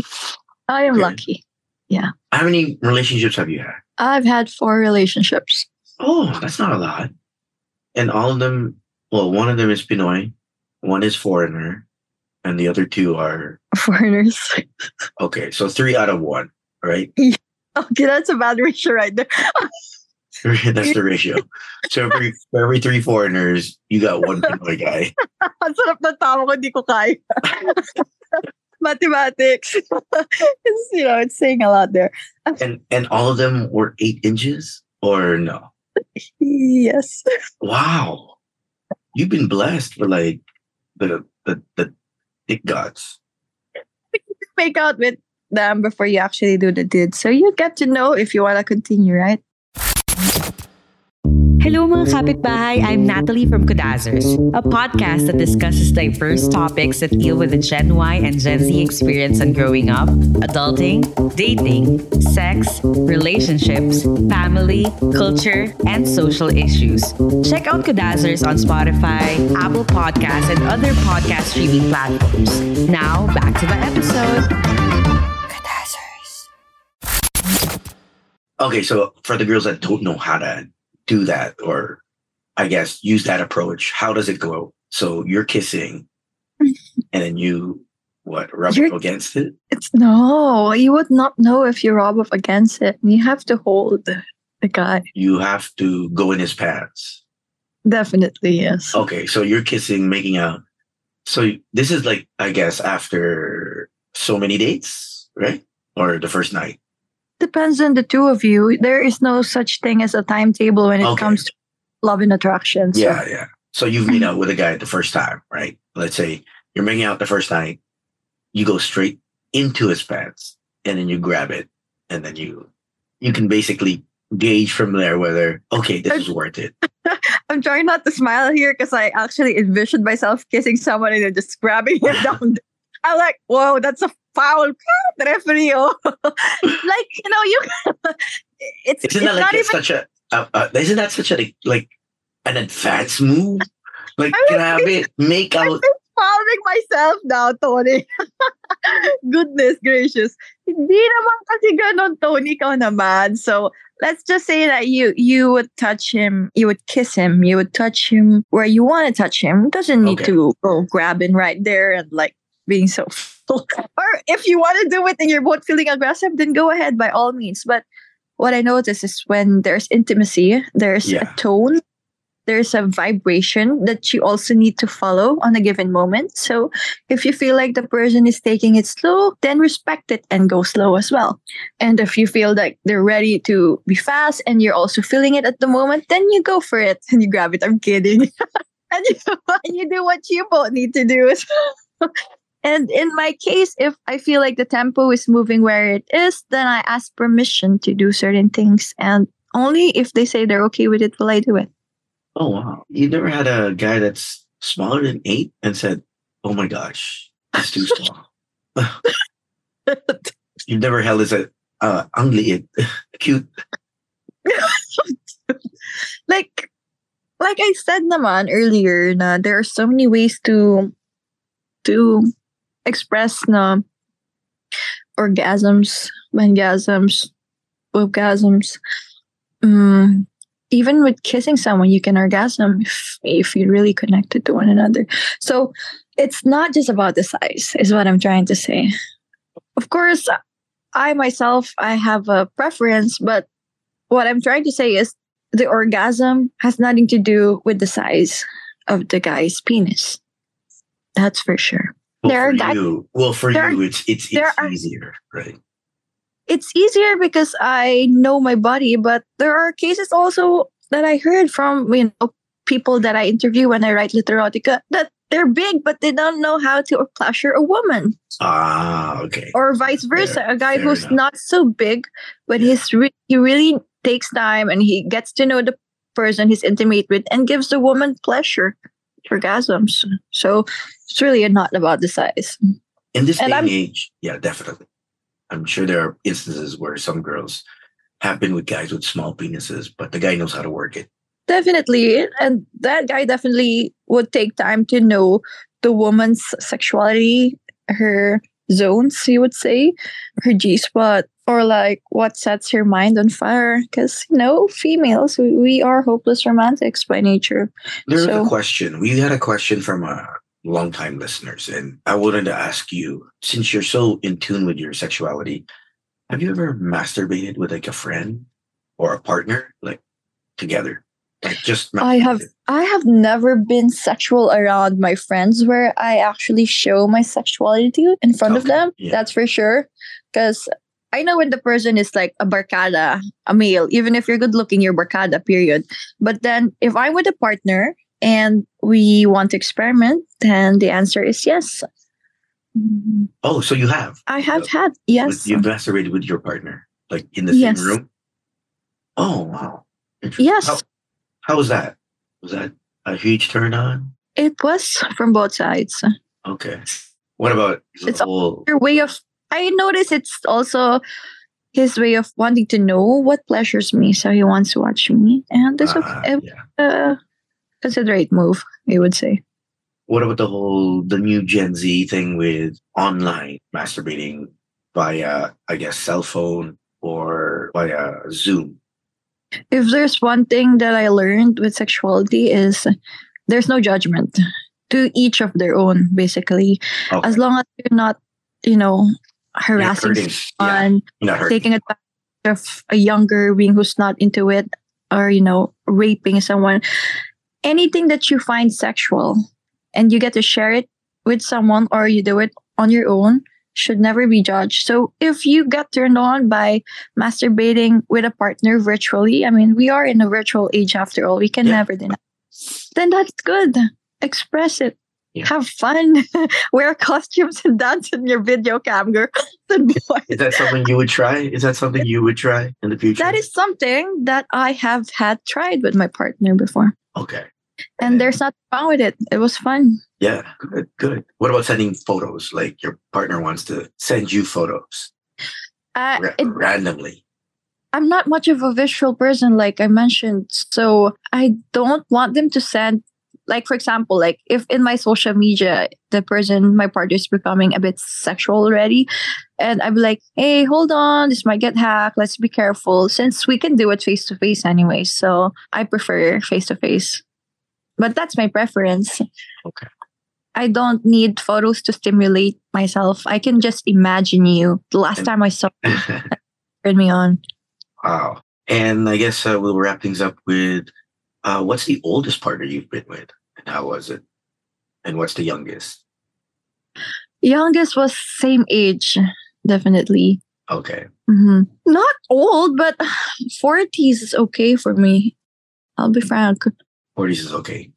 I am Okay. lucky. Yeah. How many relationships have you had? I've had four relationships. Oh, that's not a lot. And all of them, well, one of them is Pinoy, one is foreigner, and the other two are Foreigners. okay. So three out of one, right? okay, that's a bad ratio right there. that's the ratio. So every for every three foreigners, you got one Pinoy guy. Ang sarap ng tama ko, hindi ko kaya. Mathematics. it's, you know, it's saying a lot there. Um, and and all of them were eight inches or no? Yes. Wow. You've been blessed for like the the the dick gods. Make out with them before you actually do the deed. So you get to know if you want to continue, right? Hello mga kapitbahay, I'm Natalie from Kodazers, a podcast that discusses diverse topics that deal with the Gen Y and Gen Z experience on growing up, adulting, dating, sex, relationships, family, culture, and social issues. Check out Kodazers on Spotify, Apple Podcasts, and other podcast streaming platforms. Now, back to the episode. Okay, so for the girls that don't know how to do that or I guess use that approach, how does it go? So you're kissing and then you what rub You're- against it? It's no, you would not know if you rub up against it. You have to hold the, the guy. You have to go in his pants. Definitely, yes. Okay, so you're kissing, making out. So this is like I guess after so many dates, right? Or the first night. Depends on the two of you. There is no such thing as a timetable when it Okay. comes to love and attraction. So Yeah, yeah. So you've made out with a guy the first time, right? Let's say you're making out the first night, you go straight into his pants and then you grab it and then you you can basically gauge from there whether okay, this is worth it. I'm trying not to smile here because I actually envisioned myself kissing someone and then just grabbing him down. I'm like, whoa, that's a foul referee. Oh. like, you know, you it's, Isn't it's that like not even such a uh, uh, isn't that such a like an advanced move? Like can I was grab it, make I'm out. following myself now, Tony. Goodness gracious. Hindi naman kasi ganun, Tony, ikaw naman. So, let's just say that you you would touch him, you would kiss him, you would touch him where you want to touch him. Doesn't need Okay. to go grabbing right there and like being so or if you want to do it and you're both feeling aggressive, then go ahead by all means. But what I notice is when there's intimacy, there's Yeah. a tone, there's a vibration that you also need to follow on a given moment. So if you feel like the person is taking it slow, then respect it and go slow as well. And if you feel like they're ready to be fast and you're also feeling it at the moment, then you go for it and you grab it. I'm kidding. and, you, and you do what you both need to do. And in my case, if I feel like the tempo is moving where it is, then I ask permission to do certain things. And only if they say they're okay with it will I do it. Oh wow. You never had a guy that's smaller than eight and said, Oh my gosh, it's too small. You've never held as a uh ang liit. Cute. like like I said naman earlier na there are so many ways to to express na orgasms, mangasms, orgasms. Mm, even with kissing someone, you can orgasm if, if you're really connected to one another. So it's not just about the size, is what I'm trying to say. Of course, I myself I have a preference, but what I'm trying to say is the orgasm has nothing to do with the size of the guy's penis. That's for sure. Well, There are for guys- you, well, for there you, it's it's it's are- easier, right? It's easier because I know my body, but there are cases also that I heard from you know people that I interview when I write literotica that they're big but they don't know how to pleasure a woman Ah, okay. or vice versa. Fair- a guy who's enough. not so big, but he's re- he really takes time and he gets to know the person he's intimate with and gives the woman pleasure, orgasms. So it's really not about the size. In this and day I'm- age, yeah, definitely. I'm sure there are instances where some girls have been with guys with small penises, but the guy knows how to work it. Definitely, and that guy definitely would take time to know the woman's sexuality, her zones, you would say, her G spot, or like what sets her mind on fire. Because you know, females, we, we are hopeless romantics by nature. There's a question. We had a question from uh, longtime listeners, and I wanted to ask you, since you're so in tune with your sexuality, have you ever masturbated with like a friend or a partner, like together? Like just I have? I have never been sexual around my friends where I actually show my sexuality in front of them. yeah. That's for sure. Because I know when the person is like a barcada, a male, even if you're good looking, you're barcada, period. But then if I'm with a partner and we want to experiment, then the answer is yes. Oh, so you have? I have Uh, had, yes. You've masturbated with your partner, like in the Yes. same room? Oh, wow. Yes. How, how was that? Was that a huge turn on? It was from both sides. Okay. What about the It's whole? your way of I notice it's also his way of wanting to know what pleasures me. So he wants to watch me. And it's Ah, a, yeah. a considerate move, I would say. What about the whole the new Gen Z thing with online masturbating via, I guess, cell phone or via Zoom? If there's one thing that I learned with sexuality is there's no judgment to each of their own, basically. Okay. As long as you're not, you know, harassing. Yeah, someone, hurting. taking advantage of a younger being who's not into it or you know raping someone anything that you find sexual and you get to share it with someone or you do it on your own should never be judged so if you get turned on by masturbating with a partner virtually i mean we are in a virtual age after all we can Yeah. never deny then that's good express it Yeah. have fun wear costumes and dance in your video cam girl Is that something you would try? Is that something you would try in the future? That is something that I have had tried with my partner before. okay. And there's nothing wrong with it. It was fun. Yeah, good, good. What about sending photos? Like your partner wants to send you photos Uh, ra- it, randomly. I'm not much of a visual person, like I mentioned. So I don't want them to send, like, for example, like if in my social media, the person, my partner is becoming a bit sexual already, and I'm like, hey, hold on, this might get hacked. Let's be careful since we can do it face to face anyway. So I prefer face to face. But that's my preference. Okay. I don't need photos to stimulate myself. I can just imagine you. The last time I saw you, turned me on. wow. And I guess uh, we'll wrap things up with uh, what's the oldest partner you've been with? And how was it? And what's the youngest? Youngest was same age, definitely. Okay. hmm Not old, but 40s is okay for me. I'll be frank. 40s is okay.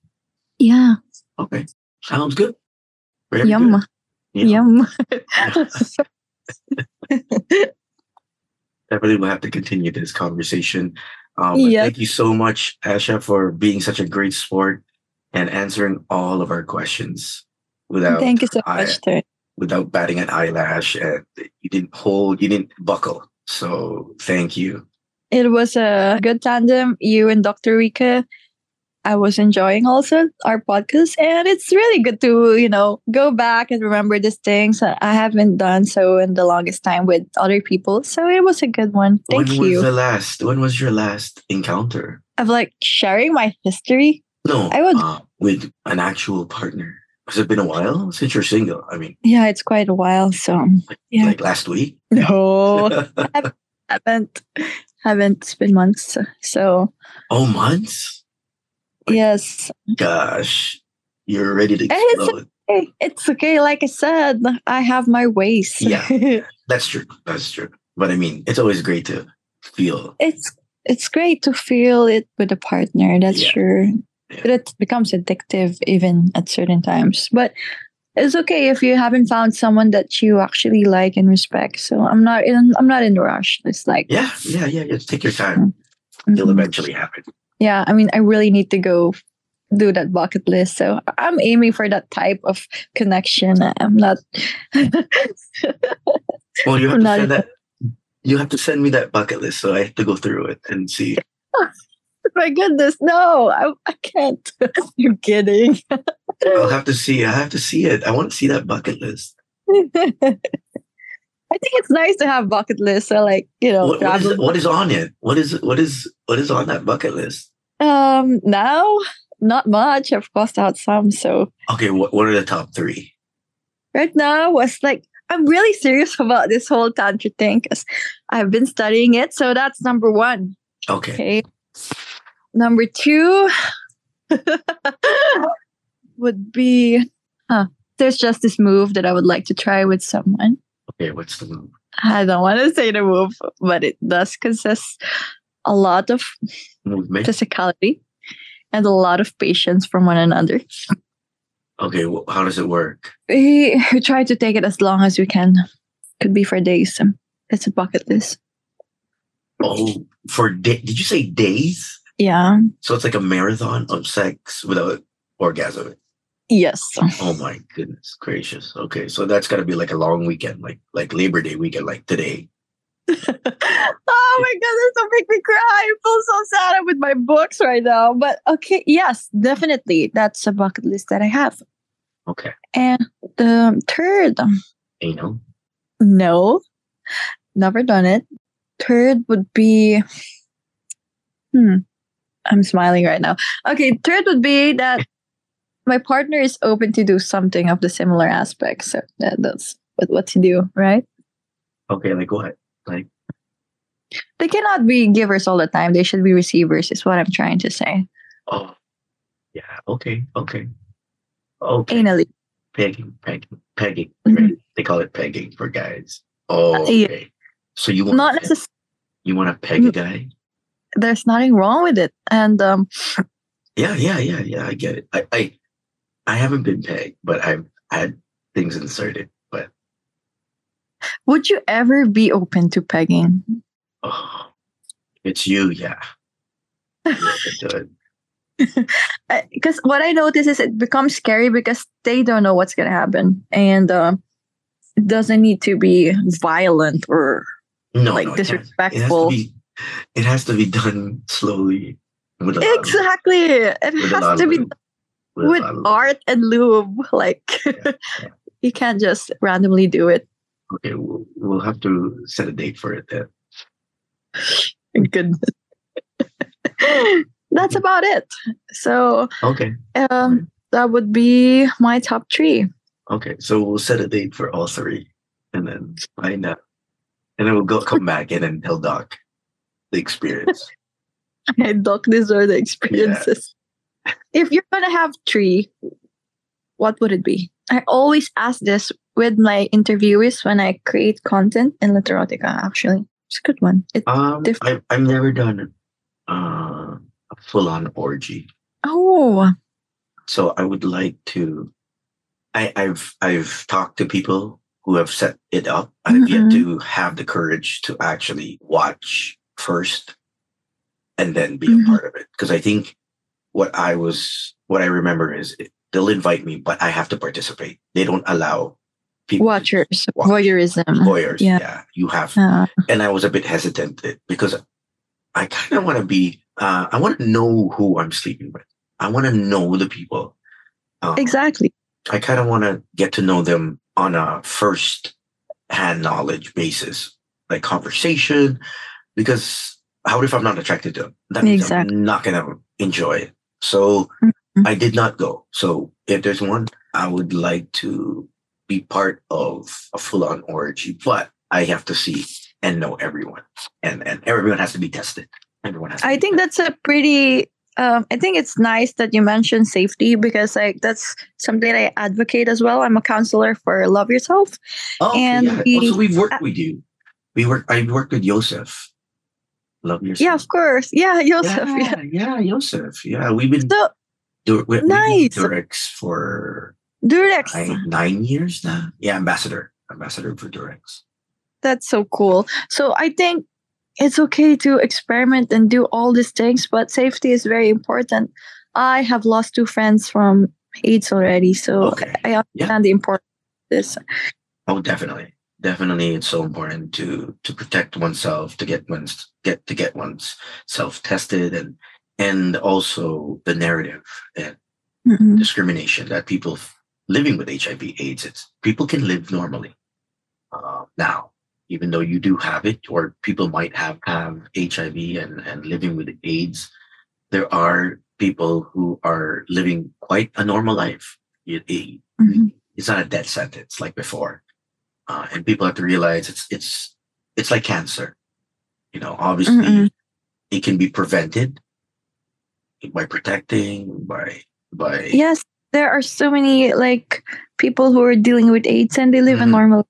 Yeah, Okay. Sounds good. Very yum, good. Yeah. yum. Definitely we'll have to continue this conversation. Um, Yeah. Thank you so much, Asha, for being such a great sport and answering all of our questions without Thank you so I- much, without batting an eyelash. And you didn't hold, you didn't buckle. So thank you. It was a good tandem, you and Dr. Rika. I was enjoying also our podcast, and it's really good to, you know, go back and remember these things. I haven't done so in the longest time with other people. So it was a good one. Thank when you. was the last? When was your last encounter? of like sharing my history. No, I would- uh, with an actual partner. Has it been a while since you're single? I mean, Yeah, it's quite a while. So yeah. like last week. no, haven't haven't. It's been months. So oh, months. Like- yes, Gosh, you're ready to And it's- explode. Hey, it's okay. Like I said, I have my ways. Yeah. That's true. That's true. But I mean, it's always great to feel. it's it's great to feel it with a partner. That's Yeah. sure. Yeah. But it becomes addictive even at certain times. But it's okay if you haven't found someone that you actually like and respect. So I'm not in. I'm not in a rush. It's like Yeah, yeah, yeah. Just take your time. It'll mhm. eventually happen. Yeah. I mean, I really need to go do that bucket list. So I'm aiming for that type of connection. I'm not. Well, you have I'm to send that. You have to send me that bucket list, so I have to go through it and see. My goodness, no, I, I can't. You're kidding. I'll have to see. I have to see it. I want to see that bucket list. I think it's nice to have bucket lists. So like, you know, What, what, is, what is on it? What is what is what is on that bucket list? um now not much. I've crossed out some. So Okay, what what are the top three? right now was like I'm really serious about this whole tantra thing because I've been studying it. So that's number one. Okay, Okay. Number two would be huh. There's just this move that I would like to try with someone. Okay. What's the move? I don't want to say the move, but it does consist a lot of movement? physicality and a lot of patience from one another. Okay, well, how does it work? We, we try to take it as long as we can. Could be for days. It's a bucket list. Oh, for day? Did you say days? Yeah. So it's like a marathon of sex without orgasm. Yes. Oh my goodness gracious. Okay, so that's got to be like a long weekend, like like Labor Day weekend, like today. oh my goodness, don't make me cry. I feel so sad I'm with my books right now. But okay, yes, definitely. That's a bucket list that I have. Okay, And the third, know. no, never done it. Third would be, hmm, I'm smiling right now. Okay, third would be that my partner is open to do something of the similar aspect. So that, that's what, what to do, right? Okay, like what? Like They cannot be givers all the time. They should be receivers, is what I'm trying to say. oh, yeah. Okay, okay, okay. Anally. Pegging, pegging, pegging. Mhm. Right? They call it pegging for guys. Oh, yeah. okay. So you want Not necessarily. you want to peg a guy? There's nothing wrong with it. And um, Yeah, yeah, yeah, yeah. I get it. I, I, I haven't been pegged, but I've had things inserted. But would you ever be open to pegging? oh, it's you, yeah. Yeah, do it. Because what I notice is it becomes scary because they don't know what's going to happen. And um, it doesn't need to be violent or no, like no, it has- disrespectful. It has, to be, it has to be done slowly. With a of- exactly. It has to be. With with lot of lube. art and lube. Like, yeah. you can't just randomly do it. Okay, we'll, we'll have to set a date for it then. Goodness. That's about it. So Okay, um, that would be my top three. okay. So we'll set a date for all three, and then find out, and then we'll go come back and then tell Doc the experience. I don't deserve the experiences. If you're gonna have three, what would it be? I always ask this with my interviewees when I create content in Literotica. Actually, it's a good one. It, Um, Diff- I, I've never done uh, a full-on orgy, oh, so I would like to. I, I've I've talked to people who have set it up. I've yet Mhm. to have the courage to actually watch first, and then be Mhm. a part of it. Because I think what I was, what I remember is it, they'll invite me, but I have to participate. They don't allow people watchers, watch. voyeurism. voyeurs. Yeah. yeah, you have Uh, and I was a bit hesitant because I kind of want to be. Uh, I want to know who I'm sleeping with. I want to know the people. Um, exactly. I kind of want to get to know them on a first hand knowledge basis, like conversation. Because how if I'm not attracted to them? That means Exactly. I'm not gonna enjoy it. So Mhm. I did not go. So if there's one, I would like to be part of a full on orgy, but I have to see and know everyone, and and everyone has to be tested. Everyone has. To I think tested. that's a pretty. Um, I think it's nice that you mentioned safety because like that's something I advocate as well. I'm a counselor for Love Yourself. Oh, and yeah. we- also we've worked with you. We work. I worked with Joseph. Love yourself. Yeah, of course. Yeah, Joseph. Yeah, Yeah. yeah, Joseph. Yeah, we've been So do, we, Nice. Durex for Durex. nine, nine years now. Yeah, ambassador, ambassador for Durex. That's so cool. So I think it's okay to experiment and do all these things, but safety is very important. I have lost two friends from AIDS already, so Okay. I understand the importance of this. Oh, definitely, definitely. It's so important to to protect oneself, to get one's get to get one's self tested, and and also the narrative and Mm-mm. discrimination that people living with HIV/AIDS. It's people can live normally uh, now, even though you do have it, or people might have have HIV and and living with AIDS. There are people who are living quite a normal life. It- it- Mhm. it's not a death sentence like before, uh, and people have to realize it's it's it's like cancer. You know, obviously, Mm-mm. it can be prevented by protecting by by Yes, there are so many like people who are dealing with AIDS and they live a Mhm. normal.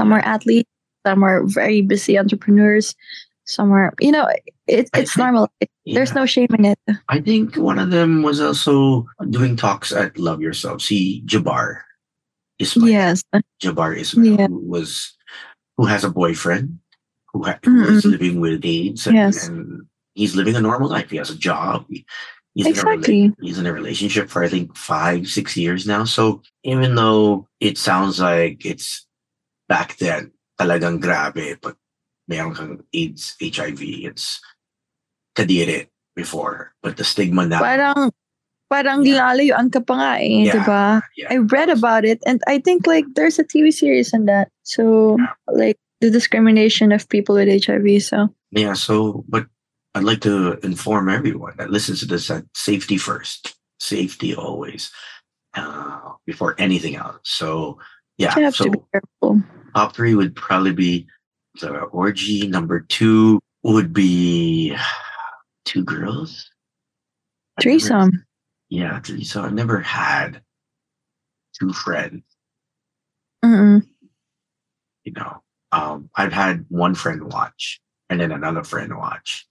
Some are athletes, some are very busy entrepreneurs, some are you know it, it's think- normal. It- There's no shame in it. I think one of them was also doing talks at Love Yourself. See Jabbar Ismail. Yes. Jabbar Ismail, Yeah. who was who has a boyfriend who, ha- who is living with AIDS, and, Yes. and he's living a normal life. He has a job. He- he's in a rela- Exactly. he's in a relationship for I think five, six years now. So even though it sounds like it's back then, talagang grabe, but mayroon kang AIDS, HIV, it's kadiri before. But the stigma now, Parang parang Yeah. lalayuan ka pa nga eh, Yeah. 'di ba? yeah, I read about it and I think like there's a TV series on that. So like the discrimination of people with HIV. So Yeah, so but I'd like to inform everyone that listens to this that safety first. Safety always. Uh, before anything else. So yeah, you have so to be careful. top three would probably be the orgy. Number two would be two girls. Threesome. Yeah, so I've never had two friends, Mm-mm. you know. Um, I've had one friend watch and then another friend watch,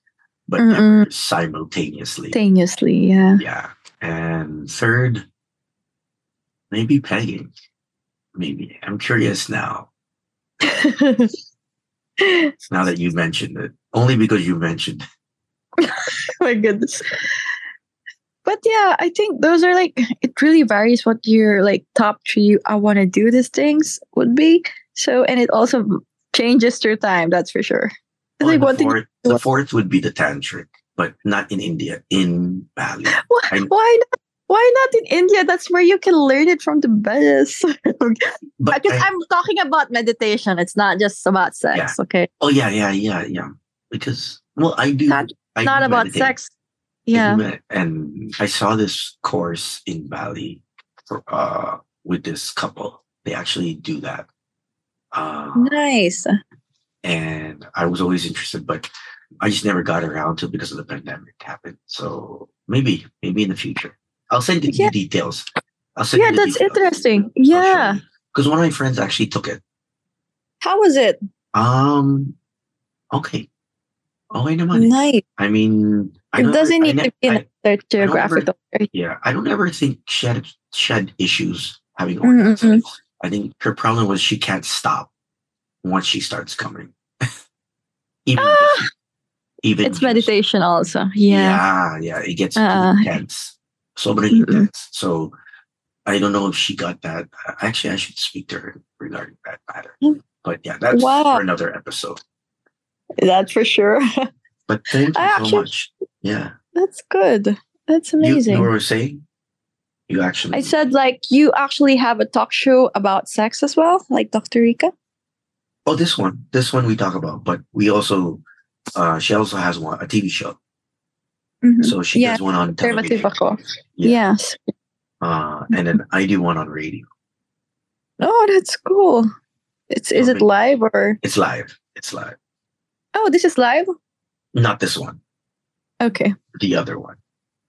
but never simultaneously. Simultaneously, yeah. Yeah. And third, maybe pegging. Maybe. I'm curious now. Now that you mentioned it. Only because you mentioned it. my goodness. But yeah, I think those are like it really varies what your like top three I want to do these things would be. So and it also changes through time. That's for sure. Oh, like one thing. fourth, the fourth would be the tantric, but not in India, in Bali. Why, why not? Why not in India? That's where you can learn it from the best. But because I- I'm talking about meditation. It's not just about sex. Okay, oh yeah, yeah, yeah, yeah. Because well, I do. Not- I not do about meditate. sex. Yeah. and I saw this course in Bali for uh with this couple. They actually do that. Uh, Nice. and I was always interested, but I just never got around to it because of the pandemic happened. So maybe, maybe in the future, I'll send you Yeah. the details. I'll send Yeah, the that's details. interesting. Yeah. because one of my friends actually took it. How was it? Um, okay, okay, naman. eh. Nice. I mean, It doesn't need ne- to be in a geographical area. yeah, I don't ever think she had she had issues having Mm-mm. orgasms. I think her problem was she can't stop once she starts coming. even Ah! even It's meditation also. Yeah. yeah, yeah, it gets Uh, intense. So many Mm-mm. intense. So I don't know if she got that. Actually, I should speak to her regarding that matter. Mm. But yeah, that's Wow. for another episode. That's for sure. But thank you I so actually- much. Yeah, That's good. That's you, amazing. you were saying you actually. I said like you actually have a talk show about sex as well, like Dr. Rika. Oh, this one, this one we talk about, but we also, uh, she also has one a TV show. Mhm. So she Yeah, does one on television. Yeah. Yes. uh, and then I do one on radio. Oh, that's cool. It's is it live or It's live. It's live. oh this is live? Not this one, Okay. the other one,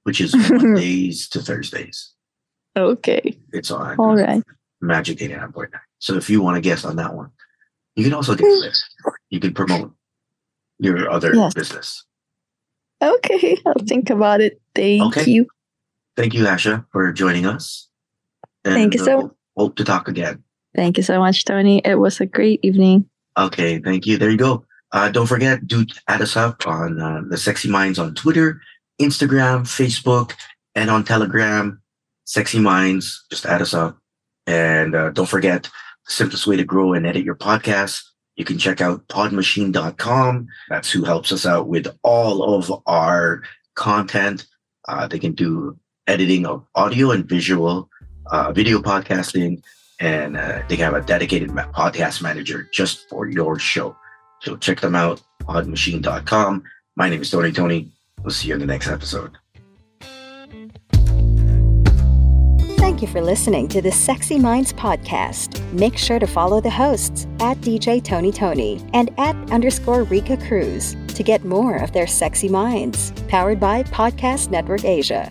which is Mondays to Thursdays. Okay. It's on All right. Magic 89.9. So if you want to guess on that one, you can also get this. You can promote. your other Yes. business. Okay, I'll think about it. Thank Okay. you. Thank you, Asha, for joining us. And, Thank you so- uh, Hope to talk again. Thank you so much, Tony. It was a great evening. Okay, thank you. There you go. Uh, don't forget, do add us up on uh, the Sexy Minds on Twitter, Instagram, Facebook, and on Telegram. Sexy Minds, just add us up. And uh, don't forget, the simplest way to grow and edit your podcast, you can check out podmachine.com. That's who helps us out with all of our content. Uh, they can do editing of audio and visual, uh, video podcasting, and uh, they have a dedicated podcast manager just for your show. So check them out, podmachine.com. My name is Tony Tony. We'll see you in the next episode. Thank you for listening to the Sexy Minds podcast. Make sure to follow the hosts at DJ Tony Tony and at underscore Rica Cruz to get more of their sexy minds. Powered by Podcast Network Asia.